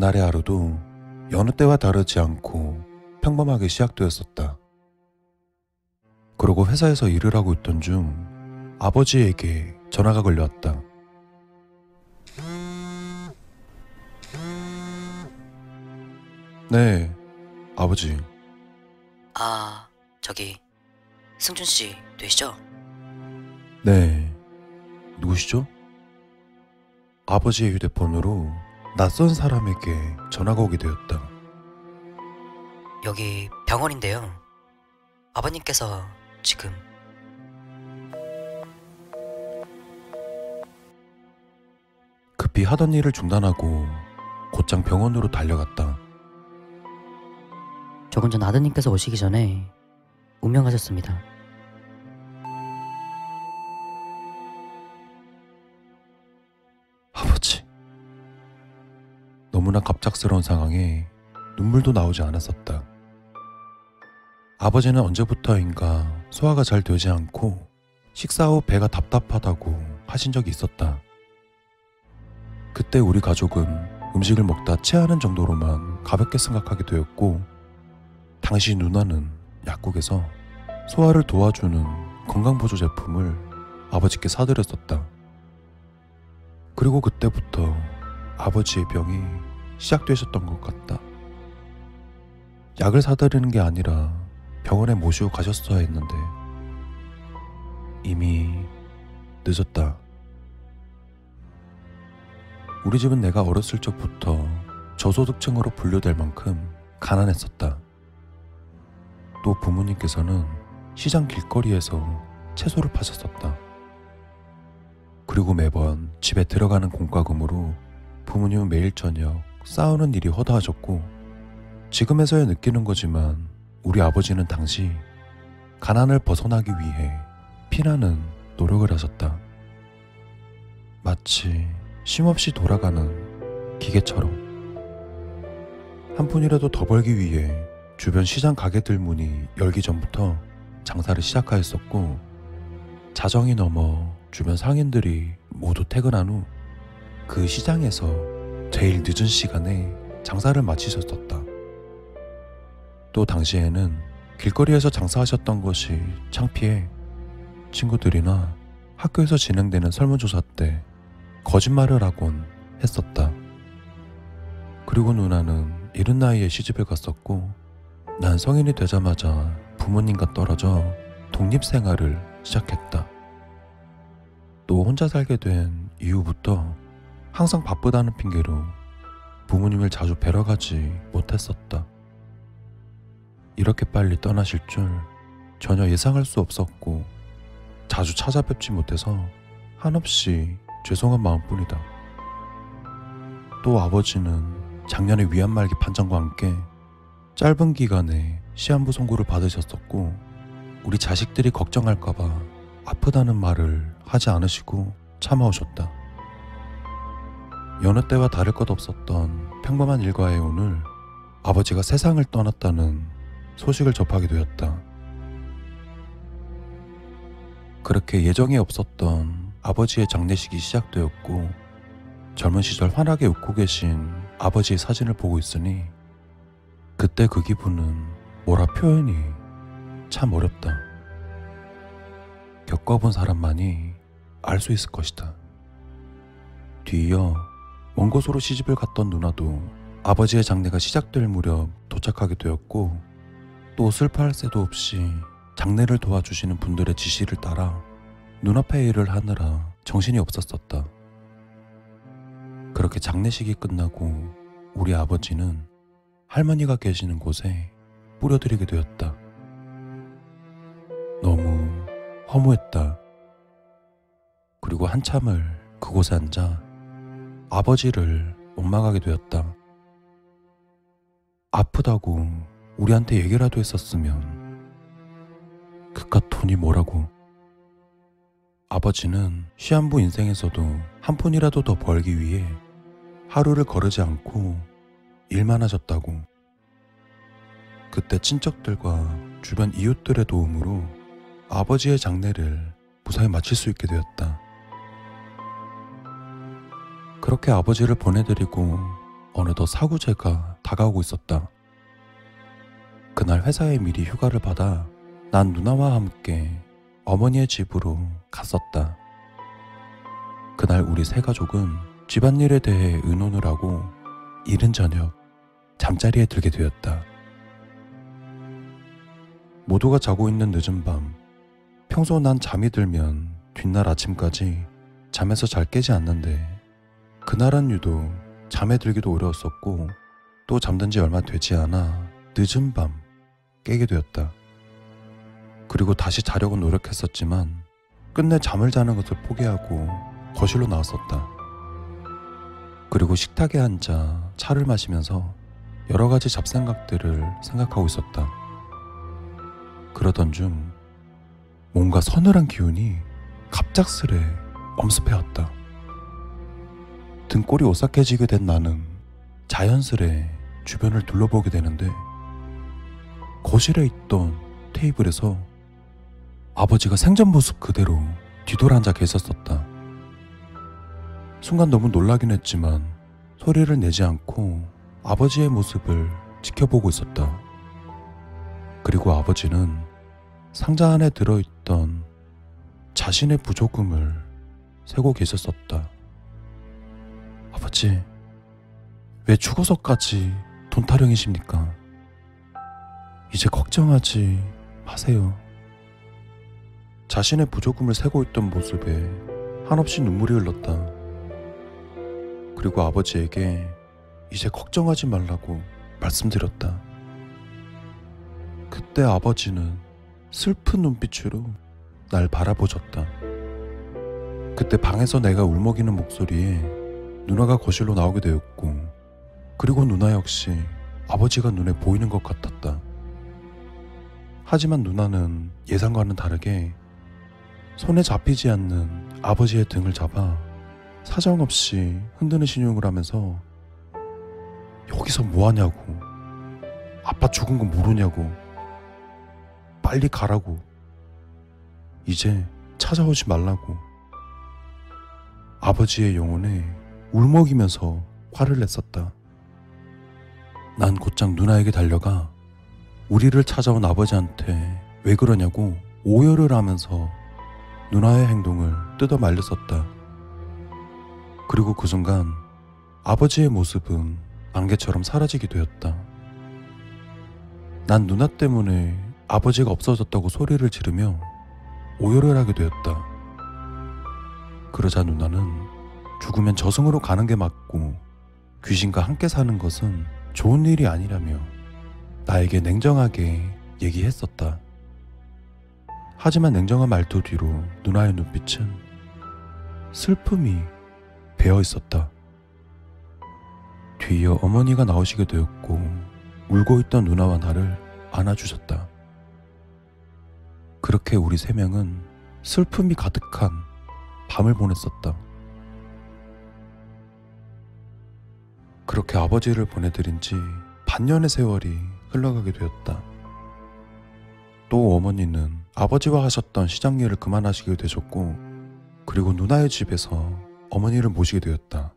그날의 하루도 여느 때와 다르지 않고 평범하게 시작되었었다. 그러고 회사에서 일을 하고 있던 중 아버지에게 전화가 걸려왔다. 네, 아버지. 아, 저기 승준 씨 되시죠? 네. 누구시죠? 아버지의 휴대폰으로 낯선 사람에게 전화가 오게 되었다. 여기 병원인데요. 아버님께서 지금 급히 하던 일을 중단하고 곧장 병원으로 달려갔다. 조금 전 아드님께서 오시기 전에 운명하셨습니다. 너무나 갑작스러운 상황에 눈물도 나오지 않았었다. 아버지는 언제부터인가 소화가 잘 되지 않고 식사 후 배가 답답하다고 하신 적이 있었다. 그때 우리 가족은 음식을 먹다 체하는 정도로만 가볍게 생각하게 되었고, 당시 누나는 약국에서 소화를 도와주는 건강보조 제품을 아버지께 사드렸었다. 그리고 그때부터 아버지의 병이 시작되셨던 것 같다. 약을 사드리는 게 아니라 병원에 모시고 가셨어야 했는데 이미 늦었다. 우리 집은 내가 어렸을 적부터 저소득층으로 분류될 만큼 가난했었다. 또 부모님께서는 시장 길거리에서 채소를 파셨었다. 그리고 매번 집에 들어가는 공과금으로 부모님은 매일 저녁 싸우는 일이 허다하셨고 지금에서야 느끼는 거지만 우리 아버지는 당시 가난을 벗어나기 위해 피나는 노력을 하셨다. 마치 쉼없이 돌아가는 기계처럼 한 푼이라도 더 벌기 위해 주변 시장 가게들 문이 열기 전부터 장사를 시작하였었고 자정이 넘어 주변 상인들이 모두 퇴근한 후 그 시장에서 제일 늦은 시간에 장사를 마치셨었다. 또 당시에는 길거리에서 장사하셨던 것이 창피해 친구들이나 학교에서 진행되는 설문조사 때 거짓말을 하곤 했었다. 그리고 누나는 이른 나이에 시집을 갔었고 난 성인이 되자마자 부모님과 떨어져 독립 생활을 시작했다. 또 혼자 살게 된 이후부터 항상 바쁘다는 핑계로 부모님을 자주 뵈러 가지 못했었다. 이렇게 빨리 떠나실 줄 전혀 예상할 수 없었고 자주 찾아뵙지 못해서 한없이 죄송한 마음뿐이다. 또 아버지는 작년에 위안말기 판정과 함께 짧은 기간에 시한부 선고를 받으셨었고 우리 자식들이 걱정할까봐 아프다는 말을 하지 않으시고 참아오셨다. 여느 때와 다를 것 없었던 평범한 일과의 오늘 아버지가 세상을 떠났다는 소식을 접하게 되었다. 그렇게 예정에 없었던 아버지의 장례식이 시작되었고 젊은 시절 환하게 웃고 계신 아버지의 사진을 보고 있으니 그때 그 기분은 뭐라 표현이 참 어렵다. 겪어본 사람만이 알 수 있을 것이다. 뒤이어 먼 곳으로 시집을 갔던 누나도 아버지의 장례가 시작될 무렵 도착하게 되었고 또 슬퍼할 새도 없이 장례를 도와주시는 분들의 지시를 따라 눈앞의 일을 하느라 정신이 없었었다. 그렇게 장례식이 끝나고 우리 아버지는 할머니가 계시는 곳에 뿌려드리게 되었다. 너무 허무했다. 그리고 한참을 그곳에 앉아 아버지를 원망하게 되었다. 아프다고 우리한테 얘기라도 했었으면 그깟 돈이 뭐라고. 아버지는 시한부 인생에서도 한 푼이라도 더 벌기 위해 하루를 거르지 않고 일만 하셨다고. 그때 친척들과 주변 이웃들의 도움으로 아버지의 장례를 무사히 마칠 수 있게 되었다. 그렇게 아버지를 보내드리고 어느덧 사구제가 다가오고 있었다. 그날 회사에 미리 휴가를 받아 난 누나와 함께 어머니의 집으로 갔었다. 그날 우리 세 가족은 집안일에 대해 의논을 하고 이른 저녁 잠자리에 들게 되었다. 모두가 자고 있는 늦은 밤, 평소 난 잠이 들면 뒷날 아침까지 잠에서 잘 깨지 않는데 그날은 유독 잠에 들기도 어려웠었고 또 잠든 지 얼마 되지 않아 늦은 밤 깨게 되었다. 그리고 다시 자려고 노력했었지만 끝내 잠을 자는 것을 포기하고 거실로 나왔었다. 그리고 식탁에 앉아 차를 마시면서 여러 가지 잡생각들을 생각하고 있었다. 그러던 중 뭔가 서늘한 기운이 갑작스레 엄습해왔다. 등골이 오싹해지게 된 나는 자연스레 주변을 둘러보게 되는데 거실에 있던 테이블에서 아버지가 생전 모습 그대로 뒤돌아 앉아 계셨었다. 순간 너무 놀라긴 했지만 소리를 내지 않고 아버지의 모습을 지켜보고 있었다. 그리고 아버지는 상자 안에 들어있던 자신의 부조금을 세고 계셨었다. 아버지, 왜 죽어서까지 돈 타령이십니까? 이제 걱정하지 마세요. 자신의 부조금을 세고 있던 모습에 한없이 눈물이 흘렀다. 그리고 아버지에게 이제 걱정하지 말라고 말씀드렸다. 그때 아버지는 슬픈 눈빛으로 날 바라보셨다. 그때 방에서 내가 울먹이는 목소리에 누나가 거실로 나오게 되었고, 그리고 누나 역시 아버지가 눈에 보이는 것 같았다. 하지만 누나는 예상과는 다르게 손에 잡히지 않는 아버지의 등을 잡아 사정없이 흔드는 신용을 하면서 여기서 뭐 하냐고? 아빠 죽은 거 모르냐고? 빨리 가라고. 이제 찾아오지 말라고. 아버지의 영혼에 울먹이면서 화를 냈었다. 난 곧장 누나에게 달려가 우리를 찾아온 아버지한테 왜 그러냐고 오열을 하면서 누나의 행동을 뜯어 말렸었다. 그리고 그 순간 아버지의 모습은 안개처럼 사라지게 되었다. 난 누나 때문에 아버지가 없어졌다고 소리를 지르며 오열을 하게 되었다. 그러자 누나는 죽으면 저승으로 가는 게 맞고 귀신과 함께 사는 것은 좋은 일이 아니라며 나에게 냉정하게 얘기했었다. 하지만 냉정한 말투 뒤로 누나의 눈빛은 슬픔이 배어 있었다. 뒤이어 어머니가 나오시게 되었고 울고 있던 누나와 나를 안아주셨다. 그렇게 우리 세 명은 슬픔이 가득한 밤을 보냈었다. 그렇게 아버지를 보내드린 지 반년의 세월이 흘러가게 되었다. 또 어머니는 아버지와 하셨던 시장 일을 그만하시게 되셨고, 그리고 누나의 집에서 어머니를 모시게 되었다.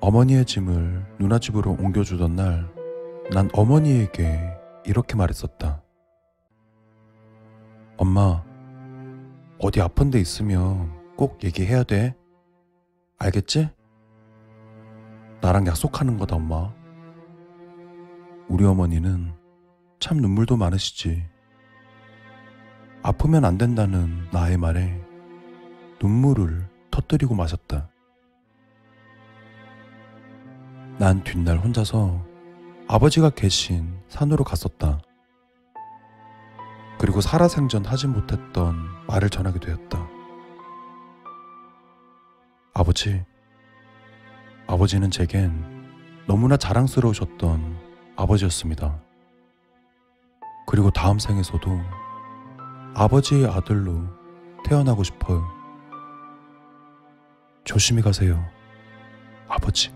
어머니의 짐을 누나 집으로 옮겨주던 날, 난 어머니에게 이렇게 말했었다. 엄마, 어디 아픈 데 있으면 꼭 얘기해야 돼. 알겠지? 나랑 약속하는 거다, 엄마. 우리 어머니는 참 눈물도 많으시지. 아프면 안 된다는 나의 말에 눈물을 터뜨리고 마셨다. 난 뒷날 혼자서 아버지가 계신 산으로 갔었다. 그리고 살아생전 하지 못했던 말을 전하게 되었다. 아버지, 아버지는 제겐 너무나 자랑스러우셨던 아버지였습니다. 그리고 다음 생에서도 아버지의 아들로 태어나고 싶어요. 조심히 가세요, 아버지.